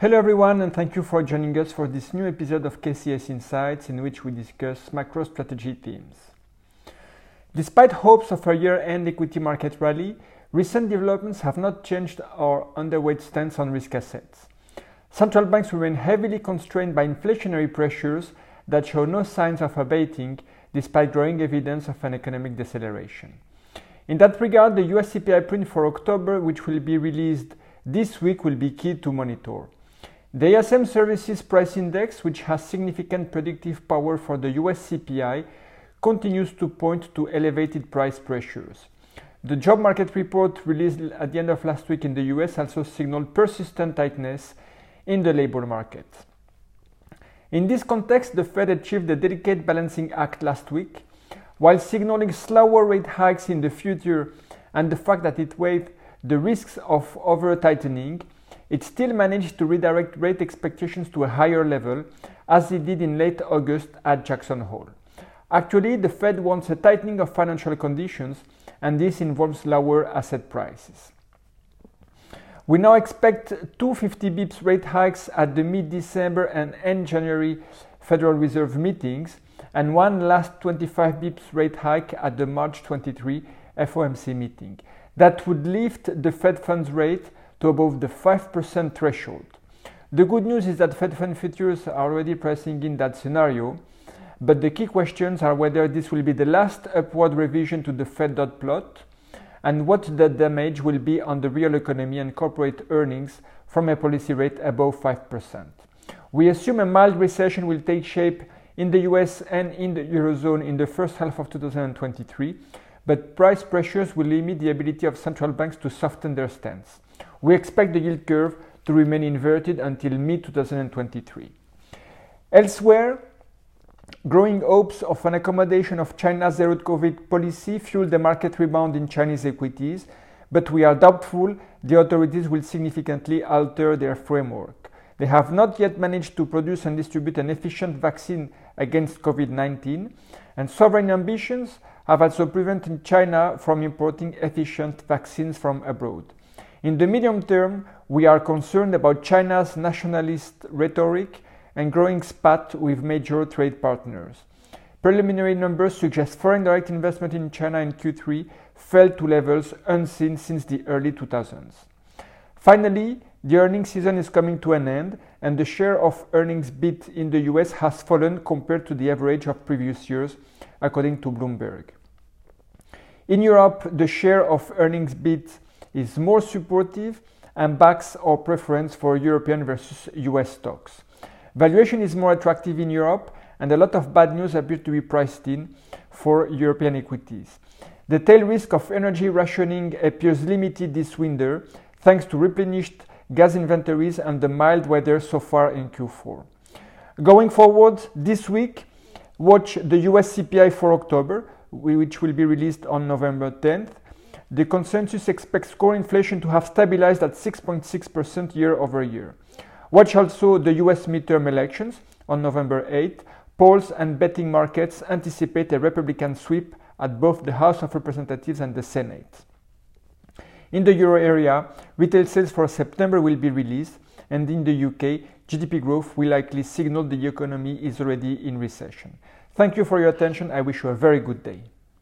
Hello everyone and thank you for joining us for this new episode of KCS Insights in which we discuss macro strategy themes. Despite hopes of a year-end equity market rally, recent developments have not changed our underweight stance on risk assets. Central banks remain heavily constrained by inflationary pressures that show no signs of abating despite growing evidence of an economic deceleration. In that regard, the US CPI print for October, which will be released this week, will be key to monitor. The ISM Services Price Index, which has significant predictive power for the US CPI, continues to point to elevated price pressures. The job market report released at the end of last week in the US also signaled persistent tightness in the labor market. In this context, the Fed achieved the Delicate Balancing Act last week, while signaling slower rate hikes in the future and the fact that it weighed the risks of over tightening, it still managed to redirect rate expectations to a higher level, as it did in late August at Jackson Hole. Actually, the Fed wants a tightening of financial conditions, and this involves lower asset prices. We now expect 250 bips rate hikes at the mid December and end January Federal Reserve meetings, and one last 25 bips rate hike at the March 23 FOMC meeting. That would lift the Fed funds rate to above the 5% threshold. The good news is that Fed fund futures are already pricing in that scenario, but the key questions are whether this will be the last upward revision to the Fed dot plot and what the damage will be on the real economy and corporate earnings from a policy rate above 5%. We assume a mild recession will take shape in the US and in the Eurozone in the first half of 2023, but price pressures will limit the ability of central banks to soften their stance. We expect the yield curve to remain inverted until mid 2023. Elsewhere, Growing hopes of an accommodation of China's zero COVID policy fueled the market rebound in Chinese equities, but we are doubtful the authorities will significantly alter their framework. They have not yet managed to produce and distribute an efficient vaccine against COVID 19, and sovereign ambitions have also prevented China from importing efficient vaccines from abroad. In the medium term, we are concerned about China's nationalist rhetoric and growing spat with major trade partners. Preliminary numbers suggest foreign direct investment in China in Q3 fell to levels unseen since the early 2000s. Finally, the earnings season is coming to an end, and the share of earnings beat in the US has fallen compared to the average of previous years, according to Bloomberg. In Europe, the share of earnings beat is more supportive and backs our preference for European versus US stocks. Valuation is more attractive in Europe, and a lot of bad news appears to be priced in for European equities. The tail risk of energy rationing appears limited this winter thanks to replenished gas inventories and the mild weather so far in Q4. Going forward, this week, watch the US CPI for October, which will be released on November 10th. The consensus expects core inflation to have stabilized at 6.6% year over year. Watch also the US midterm elections on November 8th. Polls and betting markets anticipate a Republican sweep at both the House of Representatives and the Senate. In the euro area, retail sales for September will be released, and in the UK, GDP growth will likely signal the economy is already in recession. Thank you for your attention. I wish you a very good day.